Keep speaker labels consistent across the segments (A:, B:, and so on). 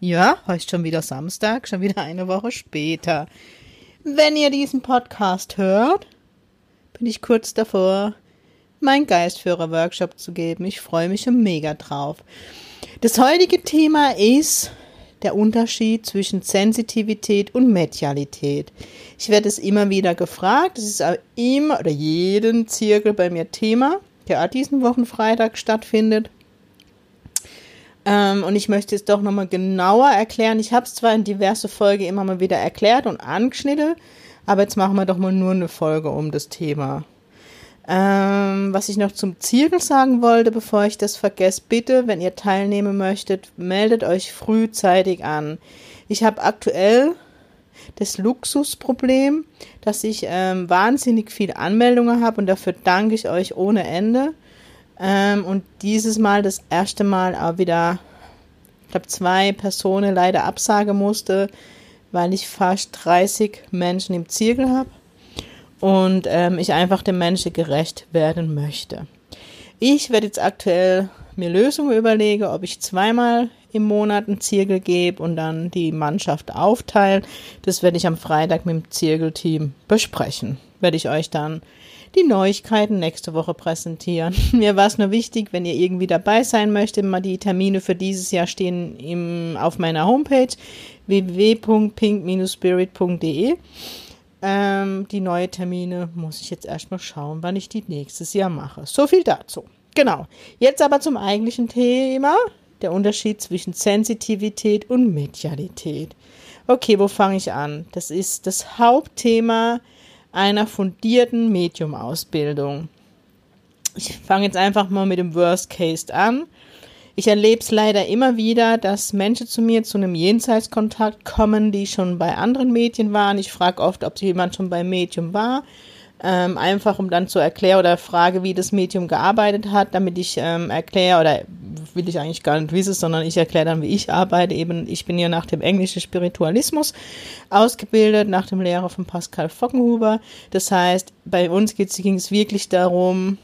A: Ja, heute schon wieder Samstag, schon wieder eine Woche später. Wenn ihr diesen Podcast hört, bin ich kurz davor, meinen Geistführer-Workshop zu geben. Ich freue mich schon mega drauf. Das heutige Thema ist der Unterschied zwischen Sensitivität und Medialität. Ich werde es immer wieder gefragt. Es ist immer oder jeden Zirkel bei mir Thema, der auch diesen Wochenfreitag stattfindet. Ähm, und ich möchte es doch nochmal genauer erklären. Ich habe es zwar in diverse Folgen immer mal wieder erklärt und angeschnitten, aber jetzt machen wir doch mal nur eine Folge um das Thema. Ähm, was ich noch zum Zirkel sagen wollte, bevor ich das vergesse, bitte, wenn ihr teilnehmen möchtet, meldet euch frühzeitig an. Ich habe aktuell das Luxusproblem, dass ich ähm, wahnsinnig viele Anmeldungen habe und dafür danke ich euch ohne Ende. Ähm, und dieses Mal das erste Mal auch wieder, ich glaube, zwei Personen leider absagen musste, weil ich fast 30 Menschen im Zirkel habe und ähm, ich einfach dem Menschen gerecht werden möchte. Ich werde jetzt aktuell mir Lösungen überlegen, ob ich zweimal im Monat einen Zirkel gebe und dann die Mannschaft aufteilen. Das werde ich am Freitag mit dem Zirkelteam besprechen. Werde ich euch dann die Neuigkeiten nächste Woche präsentieren. Mir war es nur wichtig, wenn ihr irgendwie dabei sein möchtet, mal die Termine für dieses Jahr stehen im, auf meiner Homepage www.pink-spirit.de. Ähm, die neuen Termine muss ich jetzt erstmal schauen, wann ich die nächstes Jahr mache. So viel dazu. Genau. Jetzt aber zum eigentlichen Thema, der Unterschied zwischen Sensitivität und Medialität. Okay, wo fange ich an? Das ist das Hauptthema einer fundierten Medium-Ausbildung. Ich fange jetzt einfach mal mit dem Worst Case an. Ich erlebe es leider immer wieder, dass Menschen zu mir zu einem Jenseitskontakt kommen, die schon bei anderen Medien waren. Ich frage oft, ob jemand schon beim Medium war ähm, einfach um dann zu erklären oder frage, wie das Medium gearbeitet hat, damit ich ähm, erkläre oder will ich eigentlich gar nicht wissen, sondern ich erkläre dann, wie ich arbeite. Eben, ich bin ja nach dem englischen Spiritualismus ausgebildet, nach dem Lehrer von Pascal Fockenhuber. Das heißt, bei uns ging es wirklich darum,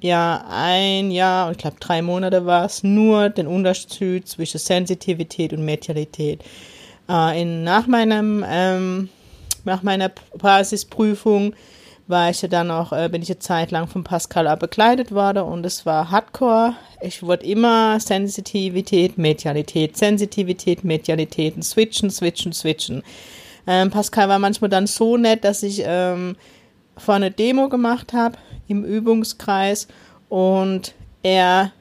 A: ja, ein Jahr ich glaube drei Monate war es, nur den Unterschied zwischen Sensitivität und Medialität. Äh, in, nach meinem, ähm, nach meiner Basisprüfung war ich ja dann auch, äh, bin ich eine Zeit lang von Pascal begleitet worden und es war Hardcore. Ich wurde immer Sensitivität, Medialität, Sensitivität, Medialität, switchen, switchen, switchen. Ähm, Pascal war manchmal dann so nett, dass ich ähm, vorne Demo gemacht habe im Übungskreis und er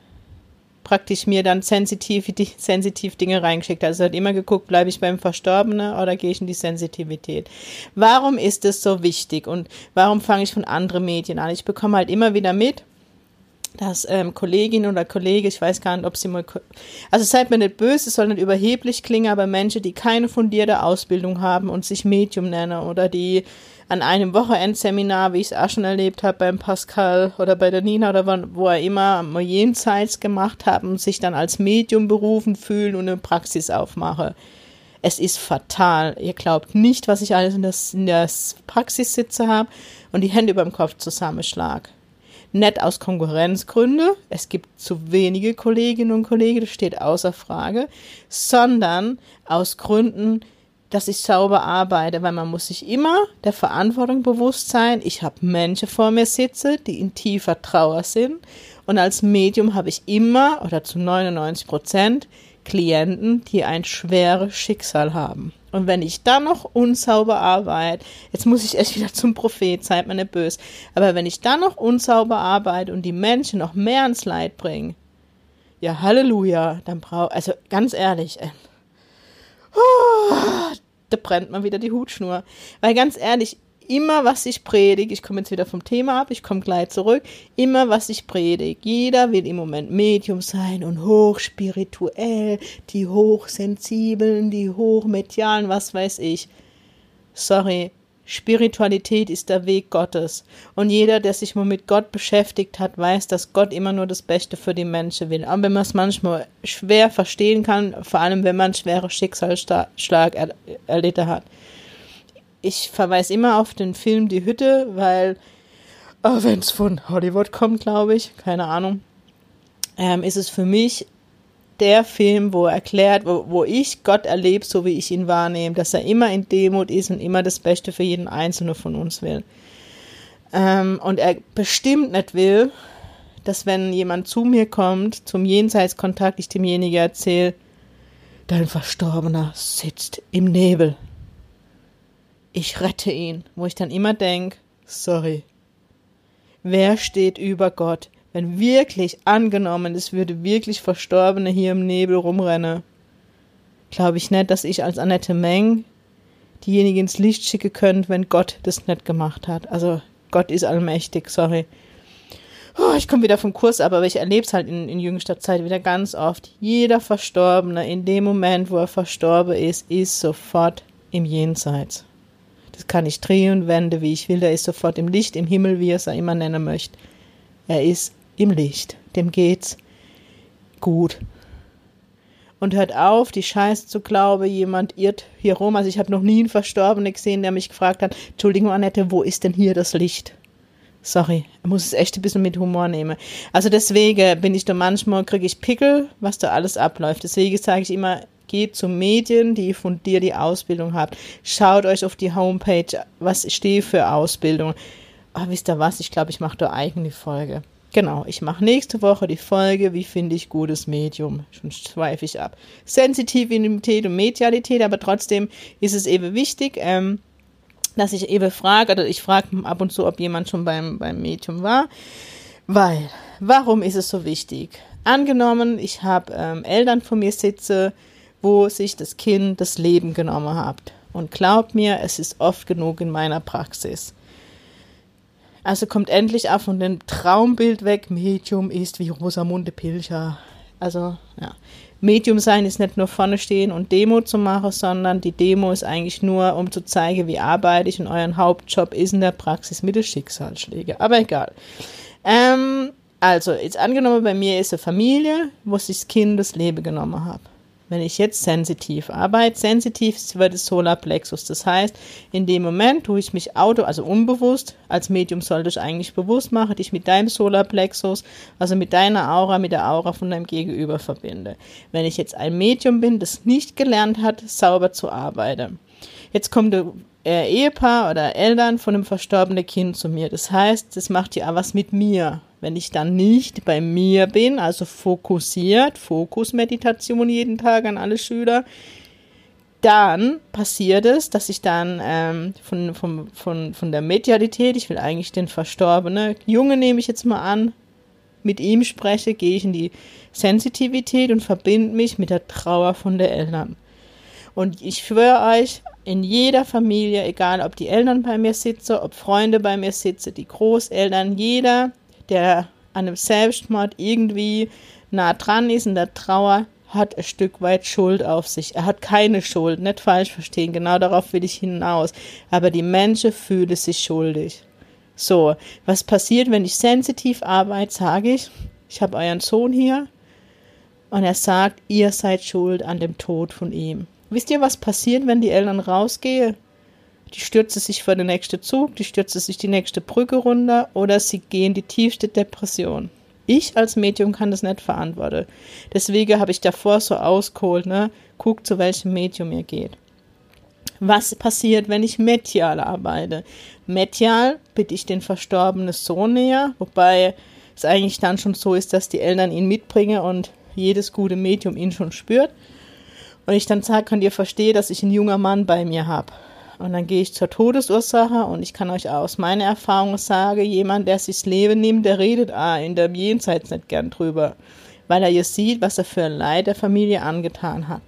A: praktisch mir dann sensitiv, sensitiv Dinge reingeschickt. Also er hat immer geguckt, bleibe ich beim Verstorbenen oder gehe ich in die Sensitivität. Warum ist es so wichtig und warum fange ich von anderen Medien an? Ich bekomme halt immer wieder mit, dass ähm, Kollegin oder Kollege, ich weiß gar nicht, ob sie mal, also seid mir nicht böse, es soll nicht überheblich klingen, aber Menschen, die keine fundierte Ausbildung haben und sich Medium nennen oder die an einem Wochenendseminar, wie ich es auch schon erlebt habe beim Pascal oder bei der Nina oder wo er immer mal jenseits gemacht haben, sich dann als Medium berufen fühlen und eine Praxis aufmache. Es ist fatal. Ihr glaubt nicht, was ich alles in der, in der Praxis sitze habe und die Hände über dem Kopf zusammenschlag. Nicht aus Konkurrenzgründe, es gibt zu wenige Kolleginnen und Kollegen, das steht außer Frage, sondern aus Gründen, dass ich sauber arbeite, weil man muss sich immer der Verantwortung bewusst sein. Ich habe Menschen vor mir sitze, die in tiefer Trauer sind. Und als Medium habe ich immer oder zu 99 Prozent Klienten, die ein schweres Schicksal haben. Und wenn ich dann noch unsauber arbeite, jetzt muss ich echt wieder zum Prophet, seid mir nicht böse, aber wenn ich dann noch unsauber arbeite und die Menschen noch mehr ans Leid bringe, ja, Halleluja, dann brauche, also ganz ehrlich, äh, da brennt man wieder die Hutschnur. Weil ganz ehrlich, immer was ich predige, ich komme jetzt wieder vom Thema ab, ich komme gleich zurück, immer was ich predige, jeder will im Moment Medium sein und hochspirituell, die hochsensiblen, die hochmedialen, was weiß ich. sorry, Spiritualität ist der Weg Gottes. Und jeder, der sich mal mit Gott beschäftigt hat, weiß, dass Gott immer nur das Beste für die Menschen will. Aber wenn man es manchmal schwer verstehen kann, vor allem wenn man einen schweren Schicksalsschlag er erlitten hat. Ich verweise immer auf den Film Die Hütte, weil, oh, wenn es von Hollywood kommt, glaube ich, keine Ahnung, ähm, ist es für mich der Film, wo er erklärt, wo, wo ich Gott erlebe, so wie ich ihn wahrnehme, dass er immer in Demut ist und immer das Beste für jeden Einzelnen von uns will. Ähm, und er bestimmt nicht will, dass wenn jemand zu mir kommt, zum Jenseitskontakt, ich demjenigen erzähle, dein Verstorbener sitzt im Nebel. Ich rette ihn, wo ich dann immer denke, sorry, wer steht über Gott? Wenn wirklich angenommen, es würde wirklich Verstorbene hier im Nebel rumrennen, glaube ich nicht, dass ich als Annette Meng diejenigen ins Licht schicken könnte, wenn Gott das nicht gemacht hat. Also Gott ist allmächtig, sorry. Oh, ich komme wieder vom Kurs, aber ich erlebe es halt in, in jüngster Zeit wieder ganz oft. Jeder Verstorbene, in dem Moment, wo er verstorben ist, ist sofort im Jenseits. Das kann ich drehen und wenden, wie ich will. Der ist sofort im Licht, im Himmel, wie er es immer nennen möchte. Er ist im Licht. Dem geht's gut. Und hört auf, die Scheiße zu glauben, jemand irrt hier rum. Also ich habe noch nie einen Verstorbenen gesehen, der mich gefragt hat, Entschuldigung, Annette, wo ist denn hier das Licht? Sorry, ich muss es echt ein bisschen mit Humor nehmen. Also deswegen bin ich da manchmal, kriege ich Pickel, was da alles abläuft. Deswegen sage ich immer, geht zu Medien, die von dir die Ausbildung habt. Schaut euch auf die Homepage, was steht für Ausbildung. Ah, wisst ihr was? Ich glaube, ich mache da eigene Folge. Genau, ich mache nächste Woche die Folge, wie finde ich gutes Medium. Schon schweife ich ab. Sensitivität und Medialität, aber trotzdem ist es eben wichtig, ähm, dass ich eben frage, oder ich frage ab und zu, ob jemand schon beim, beim Medium war. Weil, warum ist es so wichtig? Angenommen, ich habe ähm, Eltern vor mir sitze, wo sich das Kind das Leben genommen hat. Und glaubt mir, es ist oft genug in meiner Praxis. Also kommt endlich auch von dem Traumbild weg, Medium ist wie Rosamunde Pilcher. Also, ja. Medium sein ist nicht nur vorne stehen und Demo zu machen, sondern die Demo ist eigentlich nur, um zu zeigen, wie arbeite ich und euren Hauptjob ist in der Praxis mit den Schicksalsschlägen. Aber egal. Ähm, also, jetzt angenommen, bei mir ist eine Familie, wo sich das Kind das Leben genommen hat wenn ich jetzt sensitiv arbeite. Sensitiv wird das Solarplexus. Das heißt, in dem Moment, wo ich mich auto, also unbewusst, als Medium sollte ich eigentlich bewusst machen, dich mit deinem Solarplexus, also mit deiner Aura, mit der Aura von deinem Gegenüber verbinde. Wenn ich jetzt ein Medium bin, das nicht gelernt hat, sauber zu arbeiten. Jetzt kommt der äh, Ehepaar oder Eltern von einem verstorbenen Kind zu mir. Das heißt, das macht ja was mit mir. Wenn ich dann nicht bei mir bin, also fokussiert, Fokusmeditation jeden Tag an alle Schüler, dann passiert es, dass ich dann ähm, von, von, von, von der Medialität, ich will eigentlich den verstorbenen Junge, nehme ich jetzt mal an, mit ihm spreche, gehe ich in die Sensitivität und verbinde mich mit der Trauer von der Eltern. Und ich schwöre euch, in jeder Familie, egal ob die Eltern bei mir sitzen, ob Freunde bei mir sitzen, die Großeltern, jeder der an einem Selbstmord irgendwie nah dran ist in der Trauer, hat ein Stück weit Schuld auf sich. Er hat keine Schuld, nicht falsch verstehen, genau darauf will ich hinaus. Aber die Menschen fühlen sich schuldig. So, was passiert, wenn ich sensitiv arbeite, sage ich, ich habe euren Sohn hier und er sagt, ihr seid schuld an dem Tod von ihm. Wisst ihr, was passiert, wenn die Eltern rausgehen? Die stürzen sich vor den nächsten Zug, die stürzen sich die nächste Brücke runter oder sie gehen die tiefste Depression. Ich als Medium kann das nicht verantworten. Deswegen habe ich davor so ausgeholt, ne? Guckt, zu welchem Medium ihr geht. Was passiert, wenn ich medial arbeite? Medial bitte ich den verstorbenen Sohn näher, wobei es eigentlich dann schon so ist, dass die Eltern ihn mitbringen und jedes gute Medium ihn schon spürt. Und ich dann sage, könnt ihr verstehen, dass ich einen jungen Mann bei mir habe. Und dann gehe ich zur Todesursache und ich kann euch aus meiner Erfahrung sagen, jemand, der sich das Leben nimmt, der redet ah, in der Jenseits nicht gern drüber, weil er jetzt sieht, was er für ein Leid der Familie angetan hat.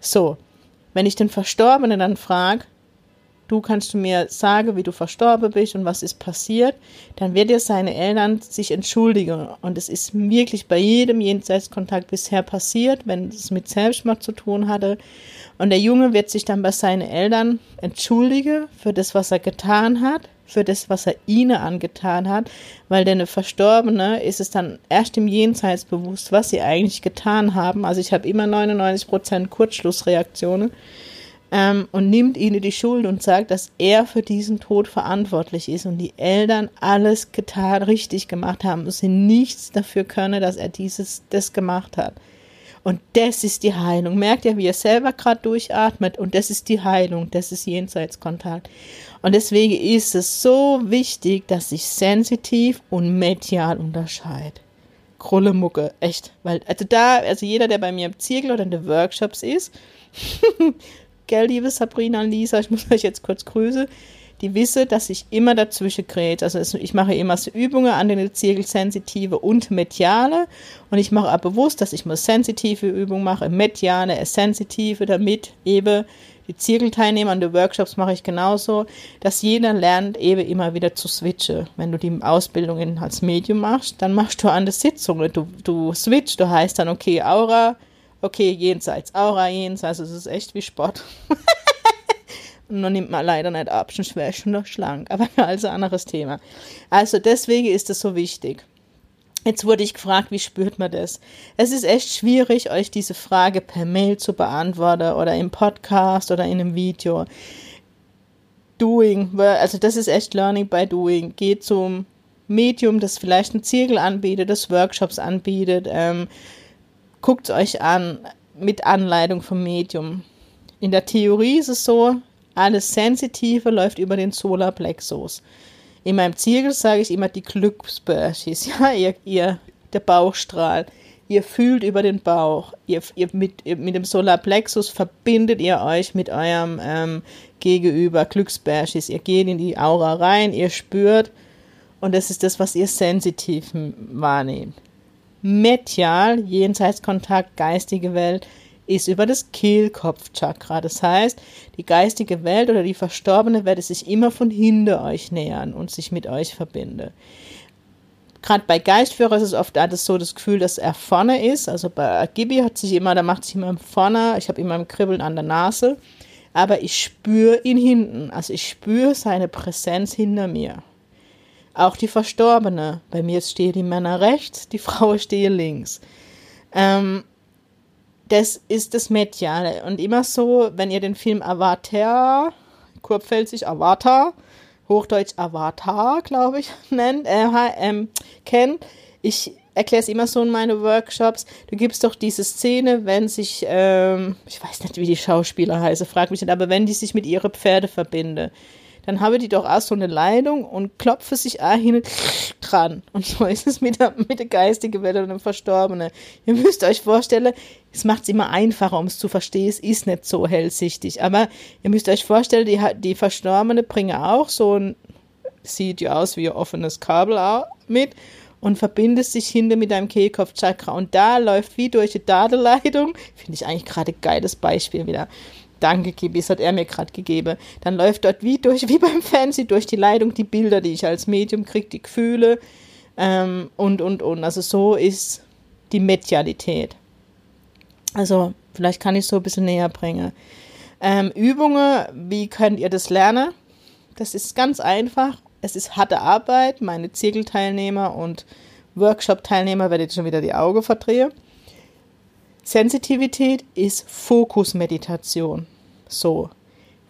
A: So, wenn ich den Verstorbenen dann frage, du kannst mir sagen, wie du verstorben bist und was ist passiert, dann wird dir seine Eltern sich entschuldigen. Und es ist wirklich bei jedem Jenseitskontakt bisher passiert, wenn es mit Selbstmord zu tun hatte. Und der Junge wird sich dann bei seinen Eltern entschuldigen für das, was er getan hat, für das, was er ihnen angetan hat, weil der Verstorbene ist es dann erst im Jenseits bewusst, was sie eigentlich getan haben. Also ich habe immer 99% Kurzschlussreaktionen ähm, und nimmt ihnen die Schuld und sagt, dass er für diesen Tod verantwortlich ist und die Eltern alles getan, richtig gemacht haben und sie nichts dafür können, dass er dieses, das gemacht hat. Und das ist die Heilung. Merkt ihr, wie er selber gerade durchatmet und das ist die Heilung, das ist Jenseitskontakt. Und deswegen ist es so wichtig, dass sich sensitiv und medial unterscheidet. Krullemucke, echt. Weil, also da, also jeder, der bei mir im Zirkel oder in den Workshops ist, gell, liebe Sabrina und Lisa, ich muss euch jetzt kurz grüßen, die wissen, dass ich immer dazwischen kräht. Also ich mache immer so Übungen an den Zirkelsensitive und Mediale und ich mache auch bewusst, dass ich mal sensitive Übungen mache, mediale, sensitive, damit eben die Zirkelteilnehmer an den Workshops mache ich genauso, dass jeder lernt, eben immer wieder zu switchen. Wenn du die Ausbildung als Medium machst, dann machst du an der Sitzung, du, du switchst, du heißt dann, okay, Aura, okay, jenseits, Aura, jenseits, es ist echt wie Sport. Und dann nimmt man leider nicht ab, schon schwer, schon noch schlank, aber also anderes Thema. Also deswegen ist es so wichtig. Jetzt wurde ich gefragt, wie spürt man das? Es ist echt schwierig, euch diese Frage per Mail zu beantworten oder im Podcast oder in einem Video. Doing, also das ist echt Learning by Doing. Geht zum Medium, das vielleicht einen Zirkel anbietet, das Workshops anbietet. Ähm, Guckt es euch an mit Anleitung vom Medium. In der Theorie ist es so, alles Sensitive läuft über den Solarplexus. In meinem Zirkel sage ich immer die Glücksbärschis, ja, ihr, ihr, der Bauchstrahl. Ihr fühlt über den Bauch. Ihr, ihr mit, mit dem Solarplexus verbindet ihr euch mit eurem ähm, Gegenüber Glücksbärschis. Ihr geht in die Aura rein, ihr spürt und das ist das, was ihr sensitiv wahrnehmt. Medial, Jenseitskontakt, geistige Welt, ist über das Kehlkopfchakra. Das heißt, die geistige Welt oder die verstorbene ist sich immer von hinter euch nähern und sich mit euch verbinde. Gerade bei Geistführer ist es oft alles so das Gefühl, dass er vorne ist. Also bei Gibi hat sich immer, da macht sich immer vorne, ich habe immer ein Kribbeln an der Nase, aber ich spüre ihn hinten. Also ich spüre seine Präsenz hinter mir. Auch die Verstorbene. Bei mir steht die Männer rechts, die Frau steht links. Ähm, das ist das Mediale. Und immer so, wenn ihr den Film Avatar, kurpfälzig Avatar, Hochdeutsch Avatar, glaube ich, nennt, äh, ähm, kennt, ich erkläre es immer so in meinen Workshops. Du gibst doch diese Szene, wenn sich, ähm, ich weiß nicht, wie die Schauspieler heißen, frag mich nicht, aber wenn die sich mit ihren Pferde verbinden dann habe die doch auch so eine Leitung und klopfe sich auch hin dran. Und so ist es mit der, mit der geistigen Welt und dem Verstorbenen. Ihr müsst euch vorstellen, es macht es immer einfacher, um es zu verstehen. Es ist nicht so hellsichtig. Aber ihr müsst euch vorstellen, die, die Verstorbene bringen auch so ein, sieht ja aus wie ein offenes Kabel mit und verbindet sich hinter mit deinem Kehlkopfchakra. Und da läuft wie durch die Datenleitung, finde ich eigentlich gerade geiles Beispiel wieder, Danke, Kibis, hat er mir gerade gegeben. Dann läuft dort wie durch, wie beim Fancy, durch die Leitung die Bilder, die ich als Medium kriege, die Gefühle ähm, und, und, und. Also so ist die Medialität. Also vielleicht kann ich es so ein bisschen näher bringen. Ähm, Übungen, wie könnt ihr das lernen? Das ist ganz einfach. Es ist harte Arbeit. Meine Zirkelteilnehmer und Workshop-Teilnehmer werdet schon wieder die Augen verdrehen. Sensitivität ist Fokusmeditation. So,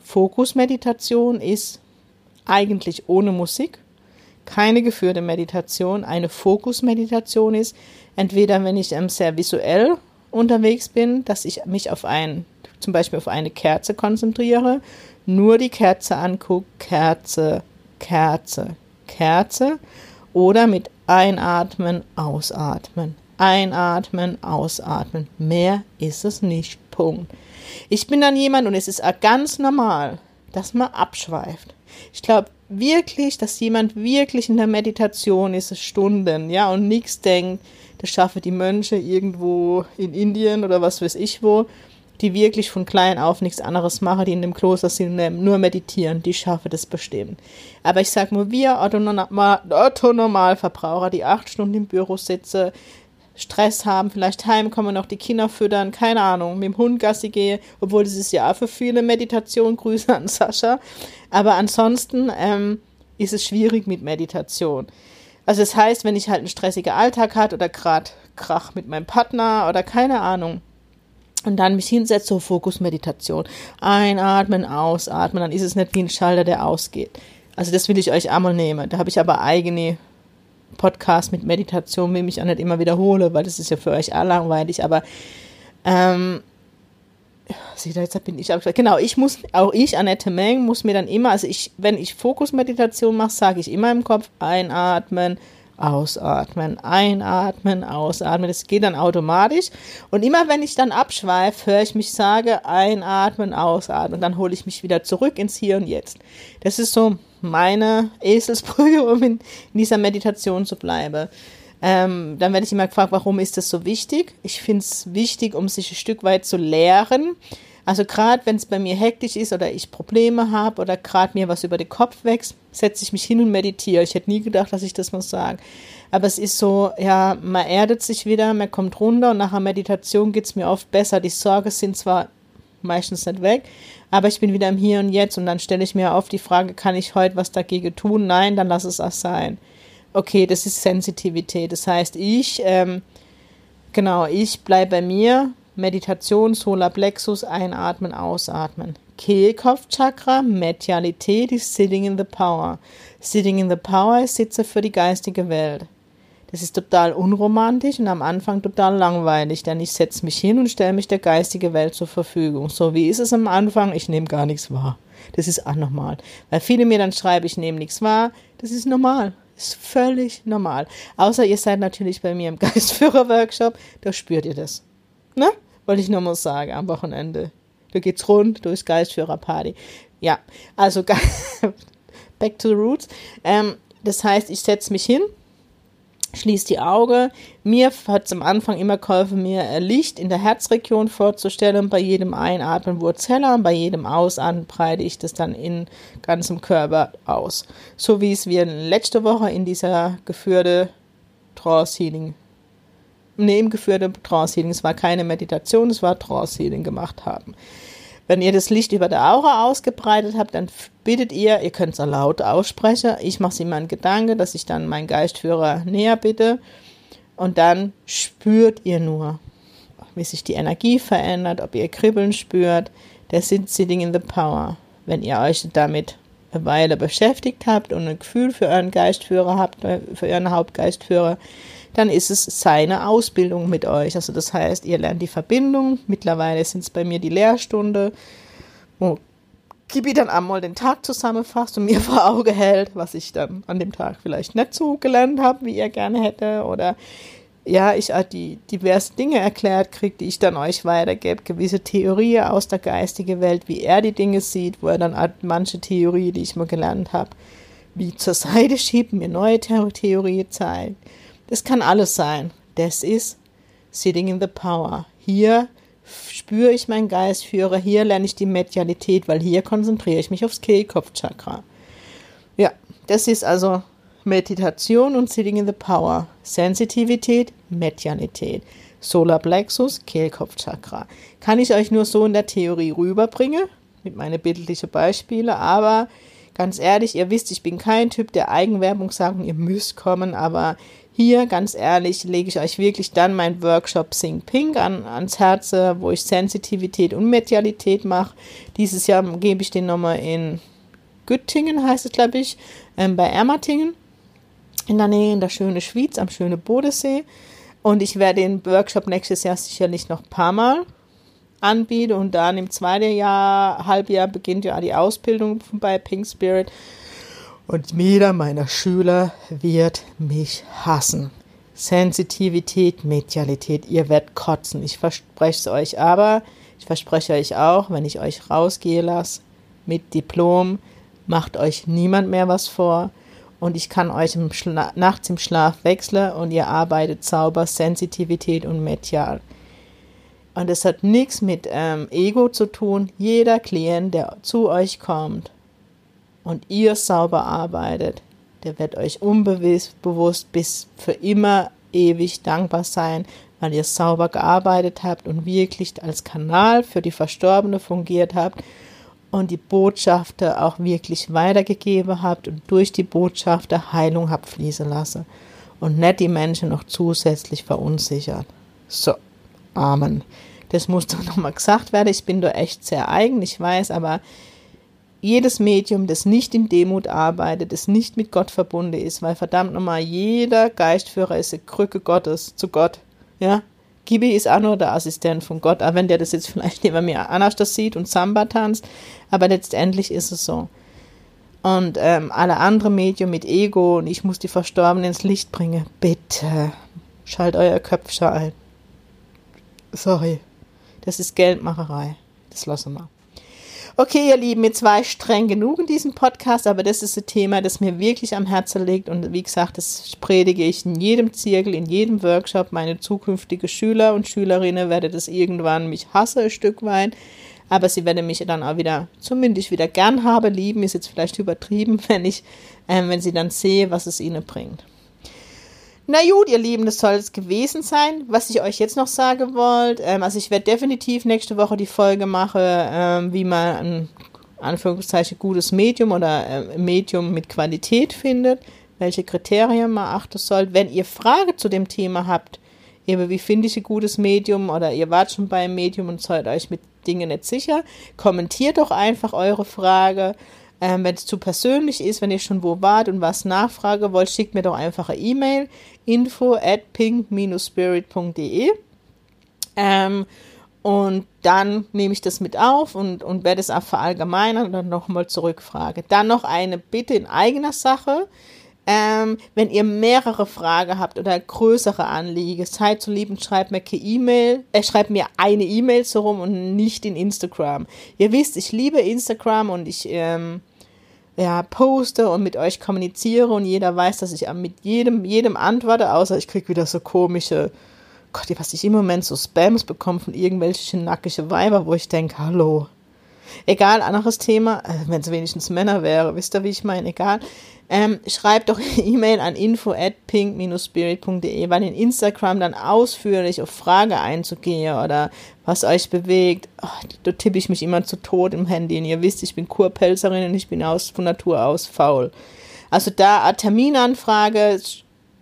A: Fokusmeditation ist eigentlich ohne Musik, keine geführte Meditation. Eine Fokusmeditation ist entweder, wenn ich ähm, sehr visuell unterwegs bin, dass ich mich auf ein, zum Beispiel auf eine Kerze konzentriere, nur die Kerze angucke, Kerze, Kerze, Kerze oder mit Einatmen, Ausatmen, Einatmen, ausatmen. Mehr ist es nicht. Punkt. Ich bin dann jemand und es ist ganz normal, dass man abschweift. Ich glaube wirklich, dass jemand wirklich in der Meditation ist, Stunden, ja, und nichts denkt, das schaffen die Mönche irgendwo in Indien oder was weiß ich wo. die wirklich von klein auf nichts anderes machen, die in dem Kloster sind, nur meditieren, die schaffen das bestimmt. Aber ich sage nur, wir Otto-Normalverbraucher, die acht Stunden im Büro sitzen, Stress haben, vielleicht heimkommen, noch die Kinder füttern, keine Ahnung, mit dem Hund Gassi gehe, obwohl das ist ja für viele Meditation, Grüße an Sascha. Aber ansonsten ähm, ist es schwierig mit Meditation. Also das heißt, wenn ich halt einen stressigen Alltag hat oder gerade Krach mit meinem Partner oder keine Ahnung, und dann mich hinsetze, so Fokusmeditation. Einatmen, ausatmen, dann ist es nicht wie ein Schalter, der ausgeht. Also das will ich euch einmal nehmen. Da habe ich aber eigene Podcasts mit Meditation, will ich auch nicht immer wiederhole, weil das ist ja für euch auch langweilig. Aber ähm, seht ihr, jetzt bin ich auch Genau, ich muss, auch ich, Annette Meng, muss mir dann immer, also ich, wenn ich Fokusmeditation mache, sage ich immer im Kopf einatmen, ausatmen, einatmen, ausatmen. Das geht dann automatisch. Und immer wenn ich dann abschweife, höre ich mich sage, einatmen, ausatmen. Dann hole ich mich wieder zurück ins Hier und Jetzt. Das ist so meine Eselsbrücke, um in, in dieser Meditation zu bleiben. Ähm, dann werde ich immer gefragt, warum ist das so wichtig? Ich finde es wichtig, um sich ein Stück weit zu lehren. Also gerade wenn es bei mir hektisch ist oder ich Probleme habe oder gerade mir was über den Kopf wächst, setze ich mich hin und meditiere. Ich hätte nie gedacht, dass ich das muss sagen. Aber es ist so, ja, man erdet sich wieder, man kommt runter und nach der Meditation geht es mir oft besser. Die Sorgen sind zwar meistens nicht weg, aber ich bin wieder im Hier und Jetzt und dann stelle ich mir oft die Frage, kann ich heute was dagegen tun? Nein, dann lass es auch sein okay, das ist Sensitivität. Das heißt, ich, ähm, genau, ich bleibe bei mir, Meditation, Solarplexus, einatmen, ausatmen. Kehlkopfchakra, Medialität ist Sitting in the Power. Sitting in the Power ist Sitze für die geistige Welt. Das ist total unromantisch und am Anfang total langweilig, denn ich setze mich hin und stelle mich der geistigen Welt zur Verfügung. So wie ist es am Anfang? Ich nehme gar nichts wahr. Das ist auch normal. Weil viele mir dann schreiben, ich nehme nichts wahr. Das ist normal. Ist völlig normal. Außer ihr seid natürlich bei mir im Geistführer-Workshop, da spürt ihr das. Ne? Wollte ich nur mal sagen, am Wochenende. Da geht's rund durchs Geistführer-Party. Ja, also back to the roots. Ähm, das heißt, ich setze mich hin, schließe die Augen. Mir hat es am Anfang immer geholfen, mir Licht in der Herzregion vorzustellen. Bei jedem Einatmen Wurzeller und bei jedem Ausatmen breite ich das dann in ganzem Körper aus. So wie es wir letzte Woche in dieser geführte Trance Healing, nee, im geführte Trance Healing, es war keine Meditation, es war Trance Healing gemacht haben. Wenn ihr das Licht über der Aura ausgebreitet habt, dann bittet ihr, ihr könnt es laut aussprechen. Ich mache es immer in Gedanke, dass ich dann meinen Geistführer näher bitte. Und dann spürt ihr nur, wie sich die Energie verändert, ob ihr Kribbeln spürt. Der sind Sitting in the Power. Wenn ihr euch damit eine Weile beschäftigt habt und ein Gefühl für euren Geistführer habt, für euren Hauptgeistführer, dann ist es seine Ausbildung mit euch. Also das heißt, ihr lernt die Verbindung. Mittlerweile sind es bei mir die Lehrstunde, wo Kibi dann einmal den Tag zusammenfasst und mir vor Auge hält, was ich dann an dem Tag vielleicht nicht so gelernt habe, wie ihr gerne hätte. Oder ja, ich halt die diverse Dinge erklärt kriege, die ich dann euch weitergebe, gewisse Theorien aus der geistigen Welt, wie er die Dinge sieht, wo er dann manche Theorie, die ich mal gelernt habe, wie zur Seite schiebt, mir neue Theorie zeigt das kann alles sein. Das ist Sitting in the Power. Hier spüre ich meinen Geistführer, hier lerne ich die Medialität, weil hier konzentriere ich mich aufs Kehlkopfchakra. Ja, das ist also Meditation und Sitting in the Power. Sensitivität, Medialität. Solar Plexus, Kehlkopfchakra. Kann ich euch nur so in der Theorie rüberbringen, mit meinen bildlichen Beispielen, aber ganz ehrlich, ihr wisst, ich bin kein Typ der Eigenwerbung sagen, ihr müsst kommen, aber hier, ganz ehrlich, lege ich euch wirklich dann meinen Workshop Sing Pink an, ans Herz, wo ich Sensitivität und Medialität mache. Dieses Jahr gebe ich den nochmal in Göttingen, heißt es, glaube ich, ähm, bei Ermatingen, in der Nähe in der schönen Schwyz, am schönen Bodensee. Und ich werde den Workshop nächstes Jahr sicherlich noch ein paar Mal anbieten. Und dann im zweiten Jahr, Halbjahr beginnt ja die Ausbildung bei Pink Spirit und jeder meiner Schüler wird mich hassen. Sensitivität, Medialität, ihr werdet kotzen. Ich verspreche es euch aber, ich verspreche euch auch, wenn ich euch rausgehe lasse mit Diplom, macht euch niemand mehr was vor und ich kann euch im nachts im Schlaf wechseln und ihr arbeitet sauber Sensitivität und Medial. Und es hat nichts mit ähm, Ego zu tun. Jeder Klient, der zu euch kommt und ihr sauber arbeitet, der wird euch unbewusst bewusst bis für immer ewig dankbar sein, weil ihr sauber gearbeitet habt und wirklich als Kanal für die Verstorbene fungiert habt und die Botschafter auch wirklich weitergegeben habt und durch die Botschafter Heilung habt fließen lassen und nicht die Menschen noch zusätzlich verunsichert. So, Amen. Das muss doch nochmal gesagt werden. Ich bin da echt sehr eigen, ich weiß, aber jedes Medium, das nicht in Demut arbeitet, das nicht mit Gott verbunden ist, weil verdammt nochmal, jeder Geistführer ist eine Krücke Gottes zu Gott. Ja, Gibi ist auch nur der Assistent von Gott, auch wenn der das jetzt vielleicht neben mir anders das sieht und Samba tanzt, aber letztendlich ist es so. Und ähm, alle anderen Medien mit Ego und ich muss die Verstorbenen ins Licht bringen, bitte schalt euer Köpfchen ein. Sorry, das ist Geldmacherei. Das lassen wir. Okay, ihr Lieben, jetzt war ich streng genug in diesem Podcast, aber das ist ein Thema, das mir wirklich am Herzen liegt. Und wie gesagt, das predige ich in jedem Zirkel, in jedem Workshop. Meine zukünftigen Schüler und Schülerinnen werden das irgendwann mich hassen, ein Stück weit. Aber sie werden mich dann auch wieder, zumindest wieder gern haben, lieben, ist jetzt vielleicht übertrieben, wenn ich, äh, wenn sie dann sehe, was es ihnen bringt. Na gut, ihr Lieben, das soll es gewesen sein. Was ich euch jetzt noch sagen wollte, ähm, also ich werde definitiv nächste Woche die Folge machen, ähm, wie man ein Anführungszeichen gutes Medium oder äh, Medium mit Qualität findet, welche Kriterien man achten soll. Wenn ihr Fragen zu dem Thema habt, eben wie finde ich ein gutes Medium oder ihr wart schon beim Medium und seid euch mit Dingen nicht sicher, kommentiert doch einfach eure Frage. Ähm, wenn es zu persönlich ist, wenn ihr schon wo wart und was nachfrage wollt, schickt mir doch einfach eine E-Mail info at pink-spirit.de ähm, und dann nehme ich das mit auf und, und werde es auch verallgemeinern und dann nochmal zurückfrage. Dann noch eine Bitte in eigener Sache. Ähm, wenn ihr mehrere Fragen habt oder größere Anliegen, seid so lieb und schreibt mir keine E-Mail, äh, schreibt mir eine E-Mail so rum und nicht in Instagram. Ihr wisst, ich liebe Instagram und ich ähm, ja, poste und mit euch kommuniziere und jeder weiß, dass ich mit jedem, jedem antworte, außer ich kriege wieder so komische, Gott, was ich im Moment so Spams bekomme von irgendwelchen nackige Weiber, wo ich denke, hallo. Egal, anderes Thema, äh, wenn es wenigstens Männer wäre, wisst ihr, wie ich meine, egal. Ähm, schreibt doch eine E-Mail an info at pink-spirit.de, weil in Instagram dann ausführlich auf Frage einzugehen oder was euch bewegt. Oh, da tippe ich mich immer zu Tod im Handy. Und ihr wisst, ich bin Kurpelzerin und ich bin aus, von Natur aus faul. Also da Terminanfrage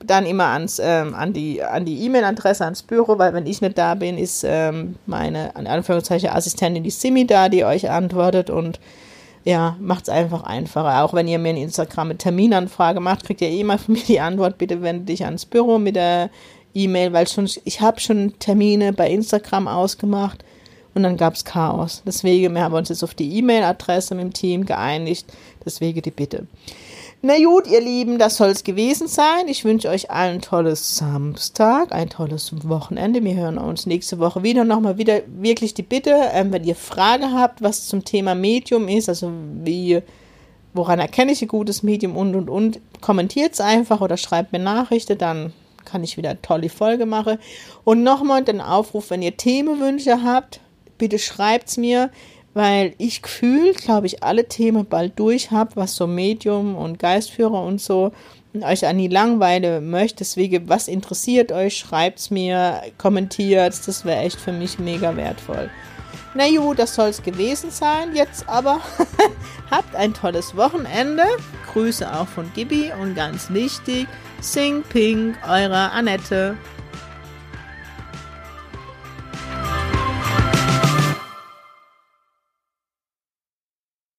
A: dann immer ans, ähm, an die an die E-Mail-Adresse ans Büro, weil wenn ich nicht da bin, ist ähm, meine in Anführungszeichen Assistentin die Simi da, die euch antwortet und ja, macht es einfach einfacher. Auch wenn ihr mir eine Instagram mit Terminanfrage macht, kriegt ihr eh mal von mir die Antwort, bitte wende dich ans Büro mit der E-Mail, weil schon, ich habe schon Termine bei Instagram ausgemacht und dann gab es Chaos. Deswegen, wir haben uns jetzt auf die E-Mail-Adresse mit dem Team geeinigt, deswegen die Bitte. Na gut, ihr Lieben, das soll es gewesen sein. Ich wünsche euch allen tolles Samstag, ein tolles Wochenende. Wir hören uns nächste Woche wieder. Nochmal wieder wirklich die Bitte, ähm, wenn ihr Frage habt, was zum Thema Medium ist, also wie, woran erkenne ich ein gutes Medium und und und, kommentiert es einfach oder schreibt mir Nachrichten, dann kann ich wieder eine tolle Folge machen. Und nochmal den Aufruf, wenn ihr Themenwünsche habt, bitte schreibt es mir weil ich gefühlt, glaube ich, alle Themen bald durch habe, was so Medium und Geistführer und so und euch an die Langweile möchte. Deswegen, was interessiert euch, schreibt es mir, kommentiert das wäre echt für mich mega wertvoll. Na gut, das soll es gewesen sein. Jetzt aber habt ein tolles Wochenende. Grüße auch von Gibi und ganz wichtig, Sing Pink, eure Annette.